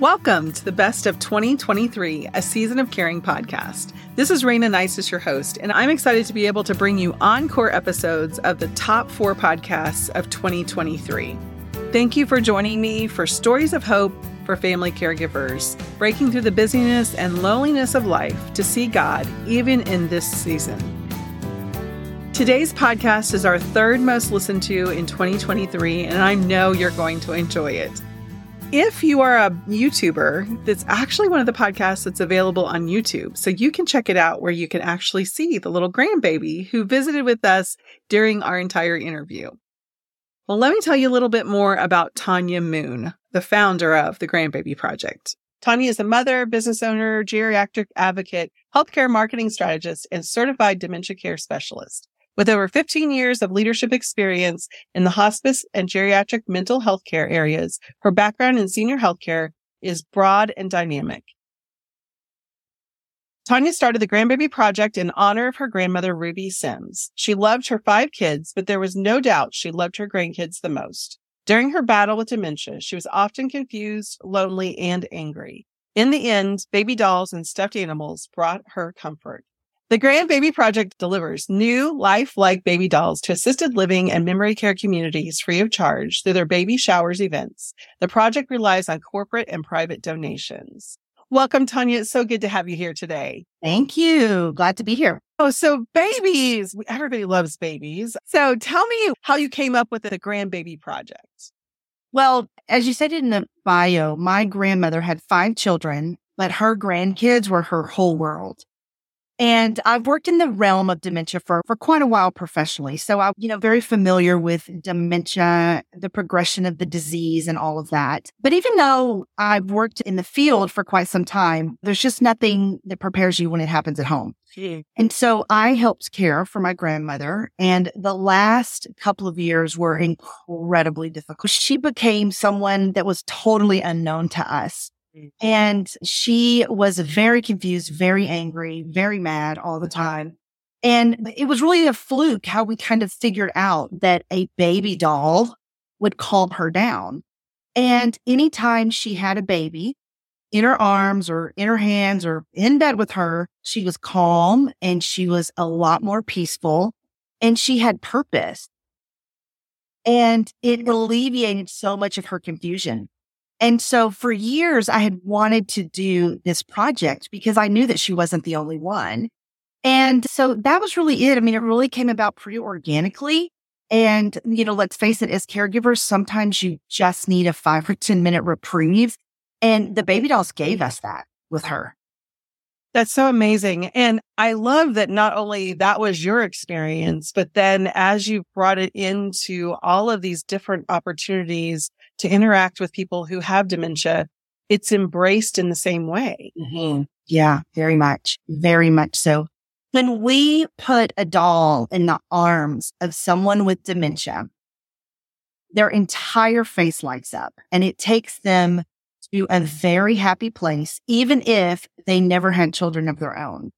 Welcome to the Best of 2023, a Season of Caring podcast. This is Rayna Neises your host, and I'm excited to be able to bring you encore episodes of the top four podcasts of 2023. Thank you for joining me for stories of hope for family caregivers, breaking through the busyness and loneliness of life to see God even in this season. Today's podcast is our third most listened to in 2023, and I know you're going to enjoy it. If you are a YouTuber, that's actually one of the podcasts that's available on YouTube. So you can check it out where you can actually see the little grandbaby who visited with us during our entire interview. Well, let me tell you a little bit more about Tonja Moon, the founder of the Grand Baby Project. Tonja is a mother, business owner, geriatric advocate, healthcare marketing strategist, and certified dementia care specialist. With over 15 years of leadership experience in the hospice and geriatric mental health care areas, her background in senior healthcare is broad and dynamic. Tonja started the Grand Baby Project in honor of her grandmother, Ruby Sims. She loved her five kids, but there was no doubt she loved her grandkids the most. During her battle with dementia, she was often confused, lonely, and angry. In the end, baby dolls and stuffed animals brought her comfort. The Grand Baby Project delivers new life-like baby dolls to assisted living and memory care communities free of charge through their baby showers events. The project relies on corporate and private donations. Welcome, Tonja. It's so good to have you here today. Thank you. Glad to be here. Oh, so babies. Everybody loves babies. So tell me how you came up with the Grand Baby Project. Well, as you said in the bio, my grandmother had five children, but her grandkids were her whole world. And I've worked in the realm of dementia for, for quite a while professionally. So I'm, you know, very familiar with dementia, the progression of the disease and all of that. But even though I've worked in the field for quite some time, there's just nothing that prepares you when it happens at home. And so I helped care for my grandmother and the last couple of years were incredibly difficult. She became someone that was totally unknown to us. Mm. And she was very confused, very angry, very mad all the time. And it was really a fluke how we kind of figured out that a baby doll would calm her down. And anytime she had a baby in her arms or in her hands or in bed with her, she was calm and she was a lot more peaceful and she had purpose. And it alleviated so much of her confusion. And so for years, I had wanted to do this project because I knew that she wasn't the only one. And so that was really it. I mean, it really came about pretty organically. And, you know, let's face it, as caregivers, sometimes you just need a five or 10 minute reprieve. And the baby dolls gave us that with her. That's so amazing. And I love that not only that was your experience, but then as you brought it into all of these different opportunities to interact with people who have dementia, it's embraced in the same way. Mm-hmm. Yeah, very much, very much so. When we put a doll in the arms of someone with dementia, their entire face lights up and it takes them to a very happy place, even if they never had children of their own.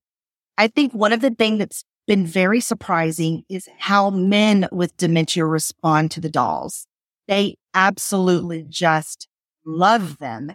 I think one of the things that's been very surprising is how men with dementia respond to the dolls. They absolutely just love them.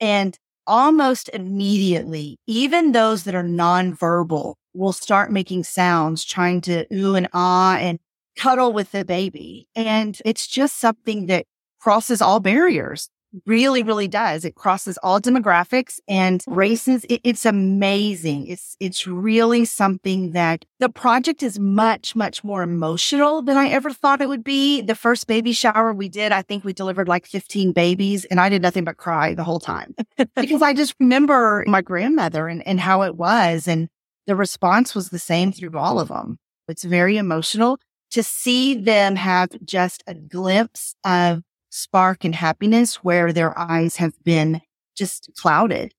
And almost immediately, even those that are nonverbal will start making sounds, trying to ooh and ah and cuddle with the baby. And it's just something that crosses all barriers really, really does. It crosses all demographics and races. It, it's amazing. It's, it's really something that the project is much, much more emotional than I ever thought it would be. The first baby shower we did, I think we delivered like 15 babies and I did nothing but cry the whole time because I just remember my grandmother and, and how it was. And the response was the same through all of them. It's very emotional to see them have just a glimpse of spark and happiness where their eyes have been just clouded.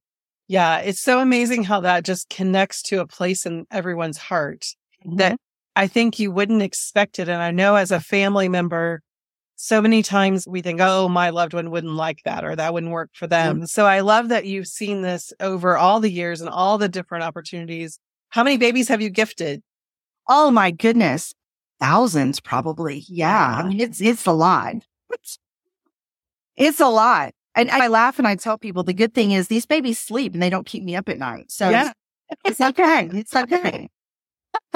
Yeah, it's so amazing how that just connects to a place in everyone's heart mm-hmm. that I think you wouldn't expect it. And I know as a family member, so many times we think, oh, my loved one wouldn't like that or that wouldn't work for them. Mm-hmm. So I love that you've seen this over all the years and all the different opportunities. How many babies have you gifted? Oh my goodness. Thousands probably. Yeah. I mean, it's, it's a lot. It's a lot. And I laugh and I tell people the good thing is these babies sleep and they don't keep me up at night. So Yeah. it's okay. It's okay.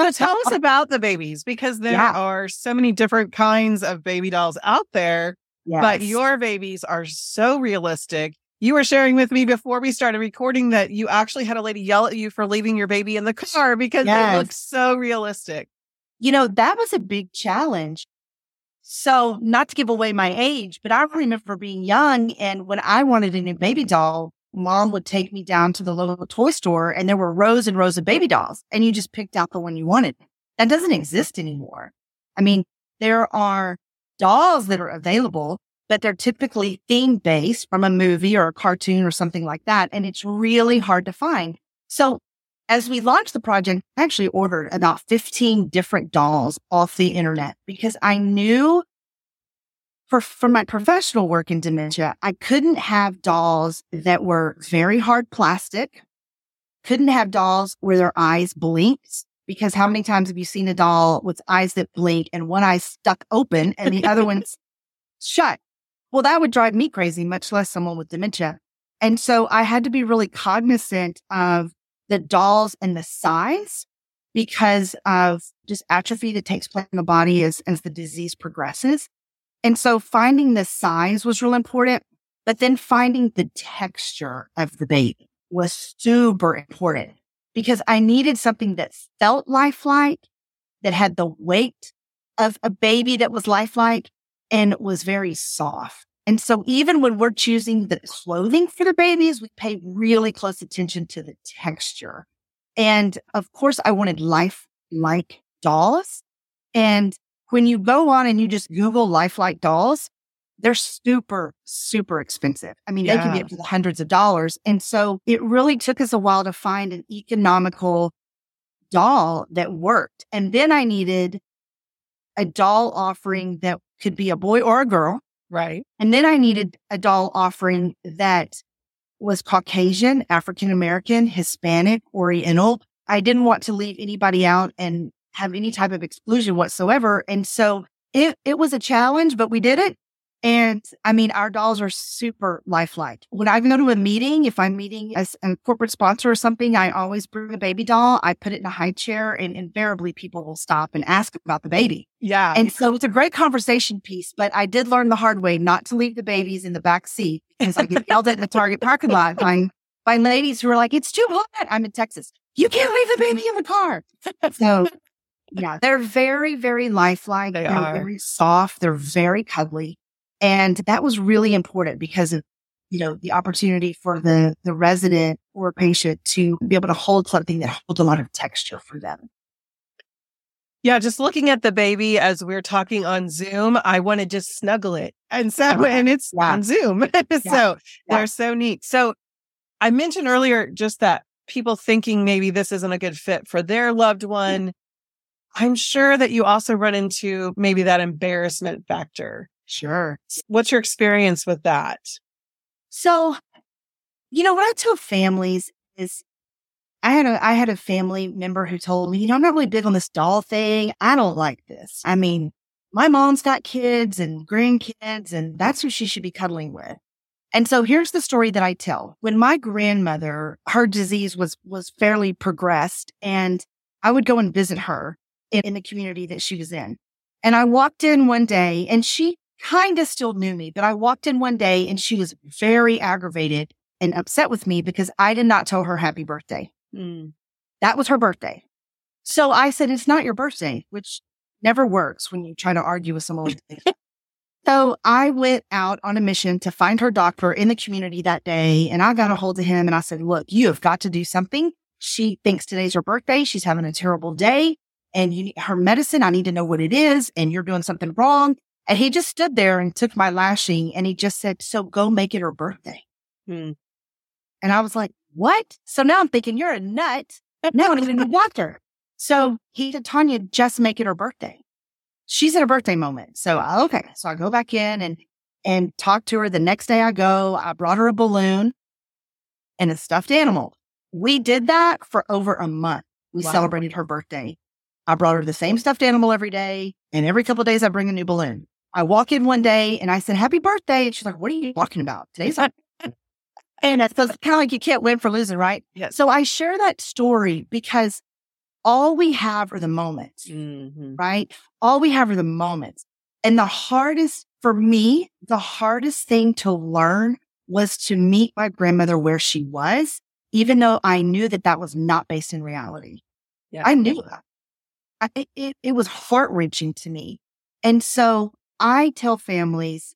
So tell us about the babies because there Yeah. are so many different kinds of baby dolls out there, but your babies are so realistic. You were sharing with me before we started recording that you actually had a lady yell at you for leaving your baby in the car because it Yes. looks so realistic. you know, that was a big challenge. So, not to give away my age, but I remember being young and when I wanted a new baby doll, mom would take me down to the local toy store and there were rows and rows of baby dolls and you just picked out the one you wanted. That doesn't exist anymore. I mean, there are dolls that are available, but they're typically theme based from a movie or a cartoon or something like that. And it's really hard to find. So as we launched the project, I actually ordered about 15 different dolls off the internet because I knew for, for my professional work in dementia, I couldn't have dolls that were very hard plastic, couldn't have dolls where their eyes blinked because how many times have you seen a doll with eyes that blink and one eye stuck open and the other one's shut? Well, that would drive me crazy, much less someone with dementia. And so I had to be really cognizant of the dolls and the size because of just atrophy that takes place in the body as, as the disease progresses. And so finding the size was real important, but then finding the texture of the baby was super important because I needed something that felt lifelike, that had the weight of a baby that was lifelike and was very soft. And so even when we're choosing the clothing for the babies, we pay really close attention to the texture. And of course, I wanted lifelike dolls. And when you go on and you just Google lifelike dolls, they're super, super expensive. I mean, they can be up to the hundreds of dollars. And so it really took us a while to find an economical doll that worked. And then I needed a doll offering that could be a boy or a girl. Right. And then I needed a doll offering that was Caucasian, African American, Hispanic, Oriental. I didn't want to leave anybody out and have any type of exclusion whatsoever. And so it, it was a challenge, but we did it. And I mean, our dolls are super lifelike. When I go to a meeting, if I'm meeting as a corporate sponsor or something, I always bring a baby doll. I put it in a high chair and invariably people will stop and ask about the baby. Yeah. And so it's a great conversation piece, but I did learn the hard way not to leave the babies in the back seat because I get yelled at in the Target parking lot by, by ladies who are like, it's too hot. I'm in Texas. You can't leave the baby in the car. So yeah, they're very, very lifelike. They are are. very soft. They're very cuddly. And that was really important because of, you know, the opportunity for the, the resident or patient to be able to hold something that holds a lot of texture for them. Yeah, just looking at the baby as we're talking on Zoom, I want to just snuggle it. And so, and it's Yeah. on Zoom. so Yeah. they're so neat. So I mentioned earlier just that people thinking maybe this isn't a good fit for their loved one. I'm sure that you also run into maybe that embarrassment factor. Sure. What's your experience with that? So, you know, what I tell families is I had a I had a family member who told me, you know, I'm not really big on this doll thing. I don't like this. I mean, my mom's got kids and grandkids, and that's who she should be cuddling with. And so here's the story that I tell. When my grandmother, her disease was was fairly progressed, and I would go and visit her in, in the community that she was in. And I walked in one day and she kind of still knew me, but I walked in one day and she was very aggravated and upset with me because I did not tell her happy birthday. Hmm. That was her birthday. So I said, it's not your birthday, which never works when you try to argue with someone. so I went out on a mission to find her doctor in the community that day. And I got a hold of him and I said, look, you have got to do something. She thinks today's her birthday. She's having a terrible day and you need her medicine. I need to know what it is. And you're doing something wrong. And he just stood there and took my lashing and he just said, so go make it her birthday. Hmm. And I was like, what? So now I'm thinking you're a nut. Now I need a doctor. So he said, Tonja, just make it her birthday. She's in a birthday moment. So uh, okay. So I go back in and and talk to her. The next day I go, I brought her a balloon and a stuffed animal. We did that for over a month. We Wow. celebrated her birthday. I brought her the same stuffed animal every day. And every couple of days I bring a new balloon. I walk in one day and I said, happy birthday. And she's like, what are you talking about? Today's not and it's kind of like you can't win for losing, right? Yes. So I share that story because all we have are the moments, Mhm. right? All we have are the moments. And the hardest for me, the hardest thing to learn was to meet my grandmother where she was, even though I knew that that was not based in reality. Yeah. I knew that. I, it- it, it was heart wrenching to me. And so I tell families,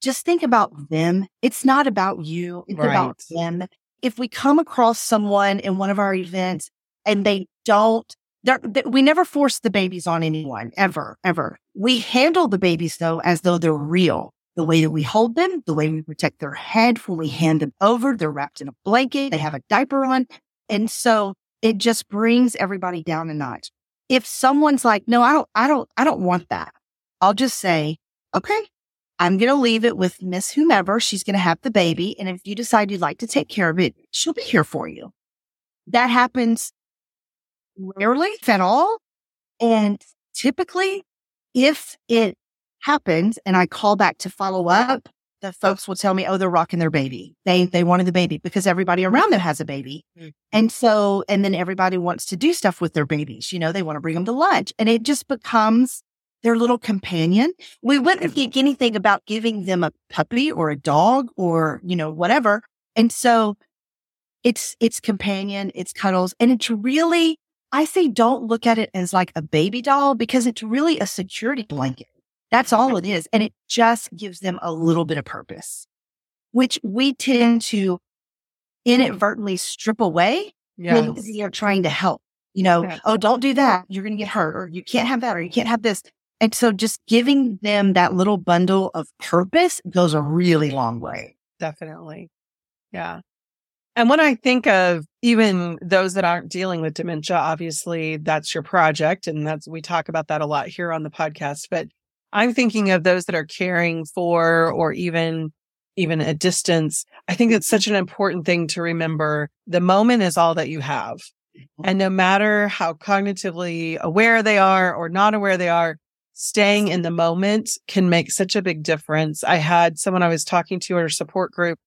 just think about them. It's not about you. It's about them. If we come across someone in one of our events and they don't, they- we never force the babies on anyone ever, ever. We handle the babies though as though they're real. The way that we hold them, the way we protect their head when we hand them over, they're wrapped in a blanket, they have a diaper on. And so it just brings everybody down a notch. If someone's like, no, I don't, I don't, I don't want that. I'll just say, okay, I'm going to leave it with Miss whomever. She's going to have the baby. And if you decide you'd like to take care of it, she'll be here for you. That happens rarely, if at all. And typically, if it happens and I call back to follow up, the folks will tell me, oh, they're rocking their baby. They, they wanted the baby because everybody around them has a baby. Mm. And so, and then everybody wants to do stuff with their babies. You know, they want to bring them to lunch and it just becomes their little companion. We wouldn't think anything about giving them a puppy or a dog or, you know, whatever. And so it's, it's companion, it's cuddles. And it's really, I say, don't look at it as like a baby doll because it's really a security blanket. That's all it is. And it just gives them a little bit of purpose, which we tend to inadvertently strip away Yeah. when we are trying to help. You know, Yeah. oh, don't do that. You're going to get hurt or you can't have that or you can't have this. And so just giving them that little bundle of purpose goes a really long way. Definitely. Yeah. And when I think of even those that aren't dealing with dementia, obviously that's your project. And that's, we talk about that a lot here on the podcast, but I'm thinking of those that are caring for or even, even a distance. I think it's such an important thing to remember. The moment is all that you have. Mm-hmm. And no matter how cognitively aware they are or not aware they are, staying in the moment can make such a big difference. I had someone I was talking to in our support group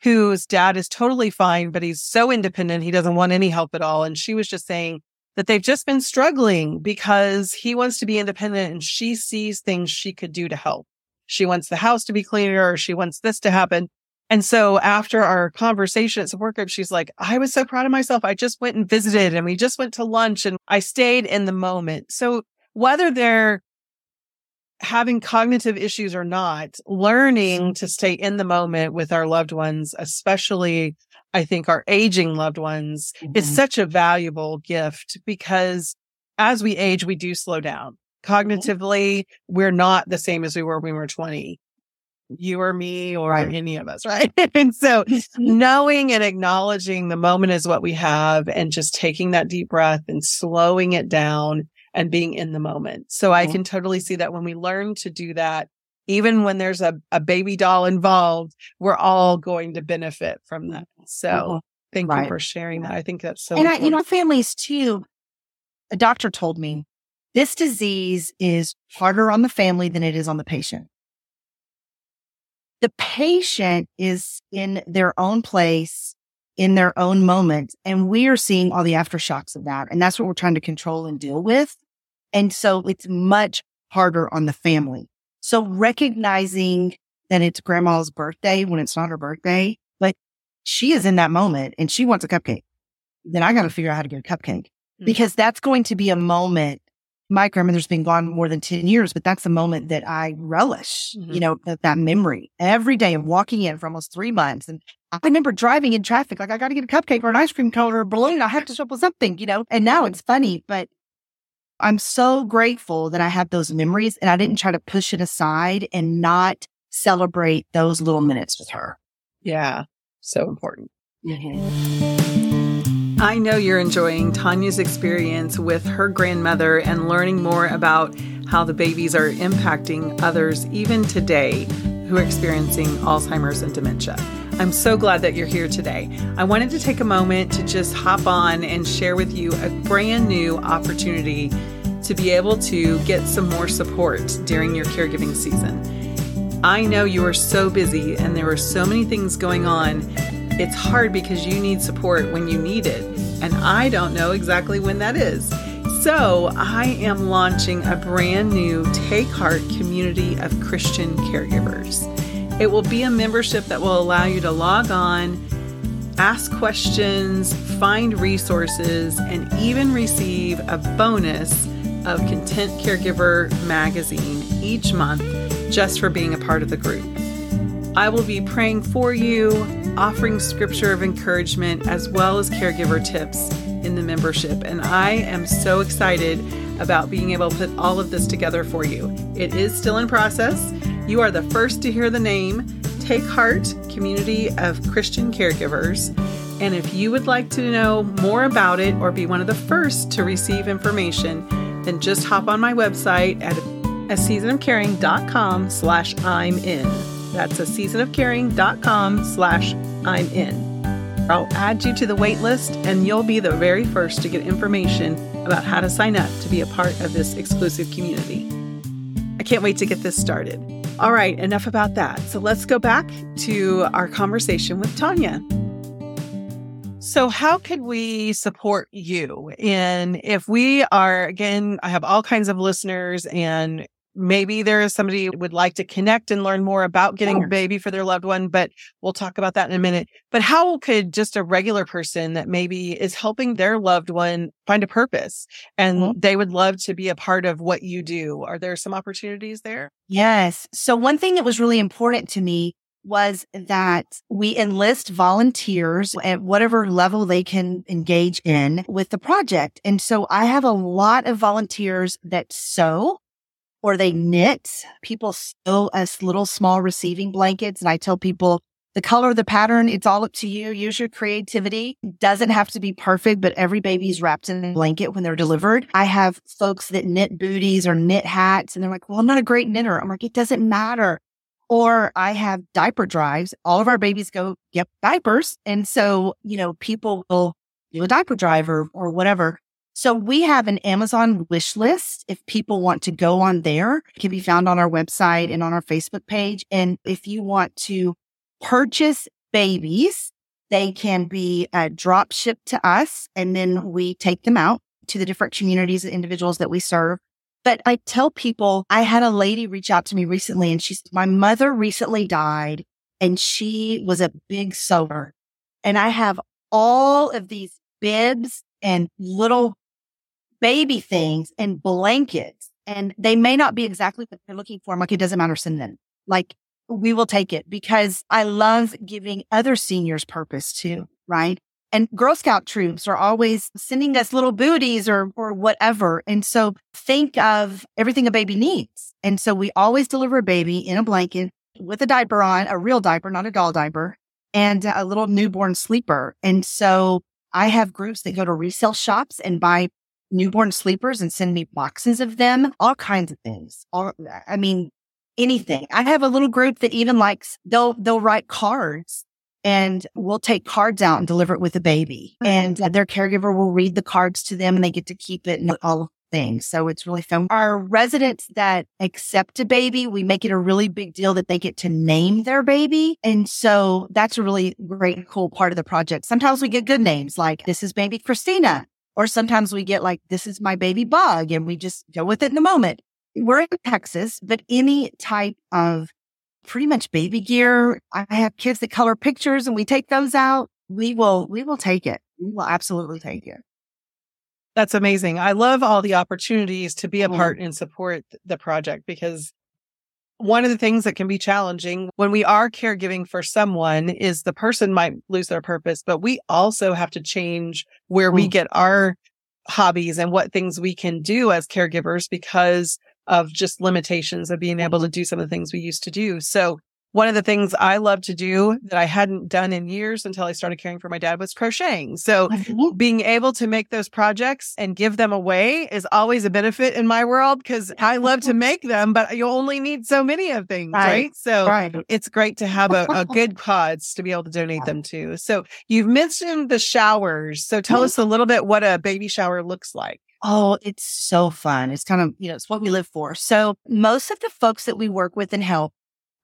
whose dad is totally fine, but he's so independent. He doesn't want any help at all. And she was just saying that they've just been struggling because he wants to be independent and she sees things she could do to help. She wants the house to be cleaner or she wants this to happen. And so after our conversation at support group, she's like, I was so proud of myself. I just went and visited and we just went to lunch and I stayed in the moment. So whether they're having cognitive issues or not, learning to stay in the moment with our loved ones, especially I think our aging loved ones is Mhm. such a valuable gift because as we age, we do slow down. Cognitively, we're not the same as we were when we were 20. You or me or Right. any of us, right? and so knowing and acknowledging the moment is what we have and just taking that deep breath and slowing it down and being in the moment. So I Mhm. can totally see that when we learn to do that, even when there's a, a baby doll involved, we're all going to benefit from that. So Mhm. thank Right. you for sharing that. I think that's so and I, you know, families too. A doctor told me this disease is harder on the family than it is on the patient. The patient is in their own place, in their own moment, and we are seeing all the aftershocks of that. And that's what we're trying to control and deal with. And so it's much harder on the family. So recognizing that it's grandma's birthday when it's not her birthday, but she is in that moment and she wants a cupcake then I got to figure out how to get a cupcake Mm. because that's going to be a moment. My grandmother's been gone more than 10 years, but that's a moment that I relish, Mhm. you know, that, that memory every day of walking in for almost three months. And I remember driving in traffic, like I got to get a cupcake or an ice cream cone or a balloon. I have to show up with something, you know, and now it's funny, but I'm so grateful that I have those memories and I didn't try to push it aside and not celebrate those little minutes with her. Yeah. So important. Mm-hmm. I know you're enjoying Tonja's experience with her grandmother and learning more about how the babies are impacting others even today who are experiencing Alzheimer's and dementia. I'm so glad that you're here today. I wanted to take a moment to just hop on and share with you a brand new opportunity to be able to get some more support during your caregiving season. I know you are so busy and there are so many things going on it's hard because you need support when you need it. And I don't know exactly when that is. So, I am launching a brand new Take Heart community of Christian caregivers. It will be a membership that will allow you to log on, ask questions, find resources, and even receive a bonus of Content Caregiver magazine each month just for being a part of the group. I will be praying for you, offering scripture of encouragement, as well as caregiver tips in the membership. And I am so excited about being able to put all of this together for you. It is still in process. You are the first to hear the name Take Heart Community of Christian Caregivers. And if you would like to know more about it or be one of the first to receive information, then just hop on my website at a seasonofcaring.com slash I'm in. That's a seasonofcaring.com slash I'm in. I'll add you to the wait list and you'll be the very first to get information about how to sign up to be a part of this exclusive community. I can't wait to get this started. All right, enough about that. So let's go back to our conversation with Tonja. So, how could we support you? And if we are, again, I have all kinds of listeners, and maybe there is somebody who would like to connect and learn more about getting a baby for their loved one, but we'll talk about that in a minute. But how could just a regular person that maybe is helping their loved one find a purpose and mm-hmm. they would love to be a part of what you do? Are there some opportunities there? Yes. So, one thing that was really important to me was that we enlist volunteers at whatever level they can engage in with the project. And so I have a lot of volunteers that sew or they knit. People sew us little small receiving blankets. And I tell people the color, the pattern, it's all up to you. Use your creativity. Doesn't have to be perfect, but every baby's wrapped in a blanket when they're delivered. I have folks that knit booties or knit hats and they're like, well, I'm not a great knitter. I'm like, it doesn't matter. Or I have diaper drives. All of our babies go get diapers. And so, you know, people will do a diaper drive or, or whatever. So we have an Amazon wish list. If people want to go on there, it can be found on our website and on our Facebook page. And if you want to purchase babies, they can be uh, drop shipped to us and then we take them out to the different communities and individuals that we serve. But I tell people, I had a lady reach out to me recently and she's, my mother recently died and she was a big sewer. And I have all of these bibs and little baby things and blankets. And they may not be exactly what they're looking for. I'm like, it doesn't matter. Send them. Like we will take it because I love giving other seniors purpose too. Right. And Girl Scout troops are always sending us little booties or, or whatever. And so think of everything a baby needs. And so we always deliver a baby in a blanket with a diaper on, a real diaper, not a doll diaper, and a little newborn sleeper. And so I have groups that go to resale shops and buy newborn sleepers and send me boxes of them, all kinds of things. All, I mean, anything. I have a little group that even likes, they'll, they'll write cards and we'll take cards out and deliver it with a baby. Mm-hmm. And their caregiver will read the cards to them and they get to keep it and all things. So it's really fun. Our residents that accept a baby, we make it a really big deal that they get to name their baby. And so that's a really great, cool part of the project. Sometimes we get good names like this is baby Christina. Or sometimes we get like, this is my baby bug and we just go with it in the moment. We're in Texas, but any type of pretty much baby gear. I have kids that color pictures and we take those out. We will, we will take it. We will absolutely take it. That's amazing. I love all the opportunities to be a mm-hmm. part and support the project because one of the things that can be challenging when we are caregiving for someone is the person might lose their purpose, but we also have to change where mm. we get our hobbies and what things we can do as caregivers because of just limitations of being able to do some of the things we used to do. So one of the things I love to do that I hadn't done in years until I started caring for my dad was crocheting. So being able to make those projects and give them away is always a benefit in my world because I love to make them, but you only need so many of things, right? right? So right. it's great to have a, a, good cause to be able to donate them to. So you've mentioned the showers. So tell mm-hmm. us a little bit what a baby shower looks like. Oh, it's so fun. It's kind of, you know, it's what we live for. So most of the folks that we work with and help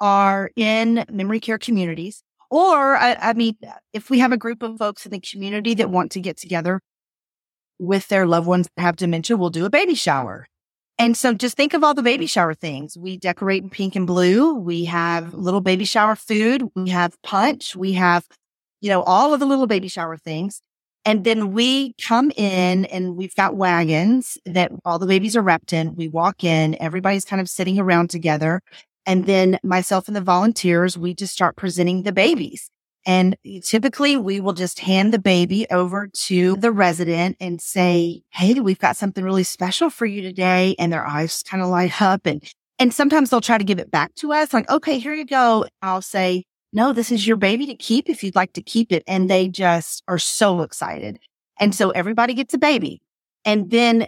are in memory care communities Or, I, I mean, if we have a group of folks in the community that want to get together with their loved ones that have dementia, we'll do a baby shower. And so just think of all the baby shower things. We decorate in pink and blue. We have little baby shower food. We have punch. We have, you know, all of the little baby shower things. And then we come in and we've got wagons that all the babies are wrapped in. We walk in, everybody's kind of sitting around together. And then myself and the volunteers, we just start presenting the babies. And typically we will just hand the baby over to the resident and say, Hey, we've got something really special for you today. And their eyes kind of light up. And, and sometimes they'll try to give it back to us like, okay, here you go. I'll say, no, this is your baby to keep if you'd like to keep it. And they just are so excited. And so everybody gets a baby. And then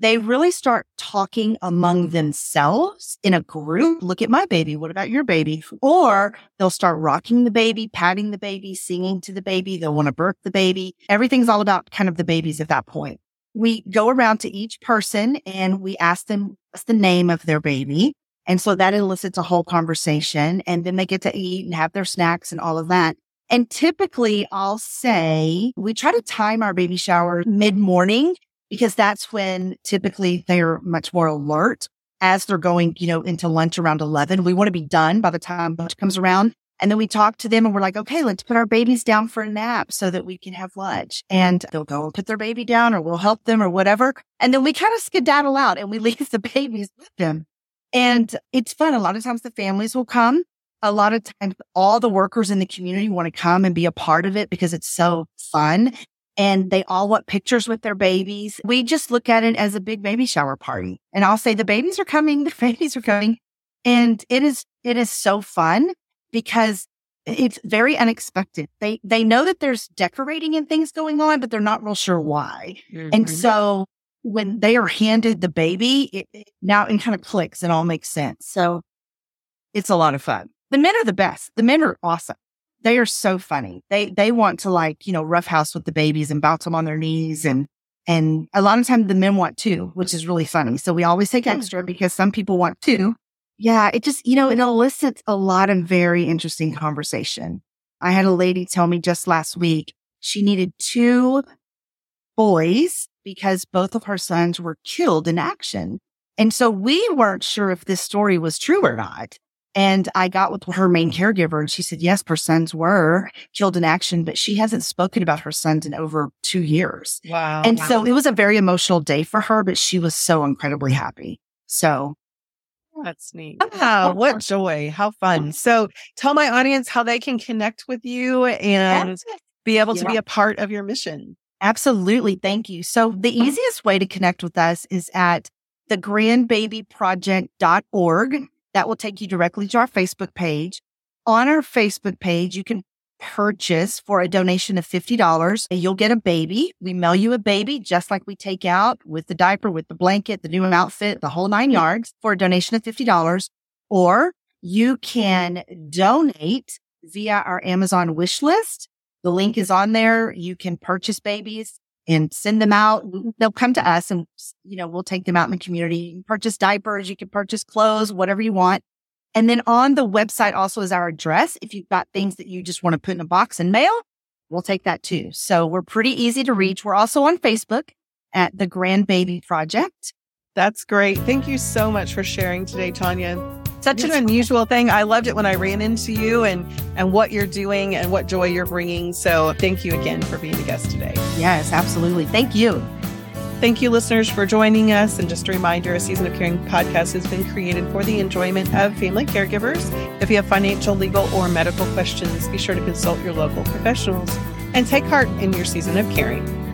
they really start talking among themselves in a group. Look at my baby. What about your baby? Or they'll start rocking the baby, patting the baby, singing to the baby. They'll want to birth the baby. Everything's all about kind of the babies at that point. We go around to each person and we ask them what's the name of their baby. And so that elicits a whole conversation and then they get to eat and have their snacks and all of that. And typically I'll say we try to time our baby shower mid morning because that's when typically they're much more alert as they're going, you know, into lunch around 11. We want to be done by the time lunch comes around. And then we talk to them and we're like, okay, let's put our babies down for a nap so that we can have lunch. And they'll go and put their baby down or we'll help them or whatever. And then we kind of skedaddle out and we leave the babies with them. And it's fun. A lot of times the families will come. A lot of times all the workers in the community want to come and be a part of it because it's so fun and they all want pictures with their babies. We just look at it as a big baby shower party. And I'll say the babies are coming, the babies are coming. And it is, it is so fun because it's very unexpected. They, they know that there's decorating and things going on, but they're not real sure why. Mm-hmm. And so when they are handed the baby, it, it now it kind of clicks and all makes sense. So it's a lot of fun. The men are the best. The men are awesome they are so funny. They they want to like, you know, roughhouse with the babies and bounce them on their knees and and a lot of times the men want two, which is really funny. So we always take extra because some people want two. Yeah, it just, you know, it elicits a lot of very interesting conversation. I had a lady tell me just last week she needed two boys because both of her sons were killed in action. And so we weren't sure if this story was true or not. And I got with her main caregiver and she said, yes, her sons were killed in action, but she hasn't spoken about her sons in over two years. Wow. And wow. so it was a very emotional day for her, but she was so incredibly happy. So that's neat. Wow, what joy. How fun. So tell my audience how they can connect with you and be able to yeah. be a part of your mission. Absolutely. Thank you. So the easiest way to connect with us is at thegrandbabyproject.org. That will take you directly to our Facebook page. On our Facebook page, you can purchase for a donation of $50. You'll get a baby. We mail you a baby just like we take out with the diaper, with the blanket, the new outfit, the whole nine mm-hmm. yards for a donation of $50. Or you can donate via our Amazon wish list. The link is on there. You can purchase babies and send them out. Mm-hmm. They'll come to us and, you know, we'll take them out in the community. You can purchase diapers, you can purchase clothes, whatever you want. And then on the website also is our address. If you've got things that you just want to put in a box and mail, we'll take that too. So we're pretty easy to reach. We're also on Facebook at the Grand Baby Project. That's great. Thank you so much for sharing today, Tonja such an unusual thing. I loved it when I ran into you and and what you're doing and what joy you're bringing. So thank you again for being a guest today. Yes, absolutely. Thank you. Thank you, listeners, for joining us. And just a reminder a Season of Caring podcast has been created for the enjoyment of family caregivers. If you have financial, legal, or medical questions, be sure to consult your local professionals and take heart in your season of caring.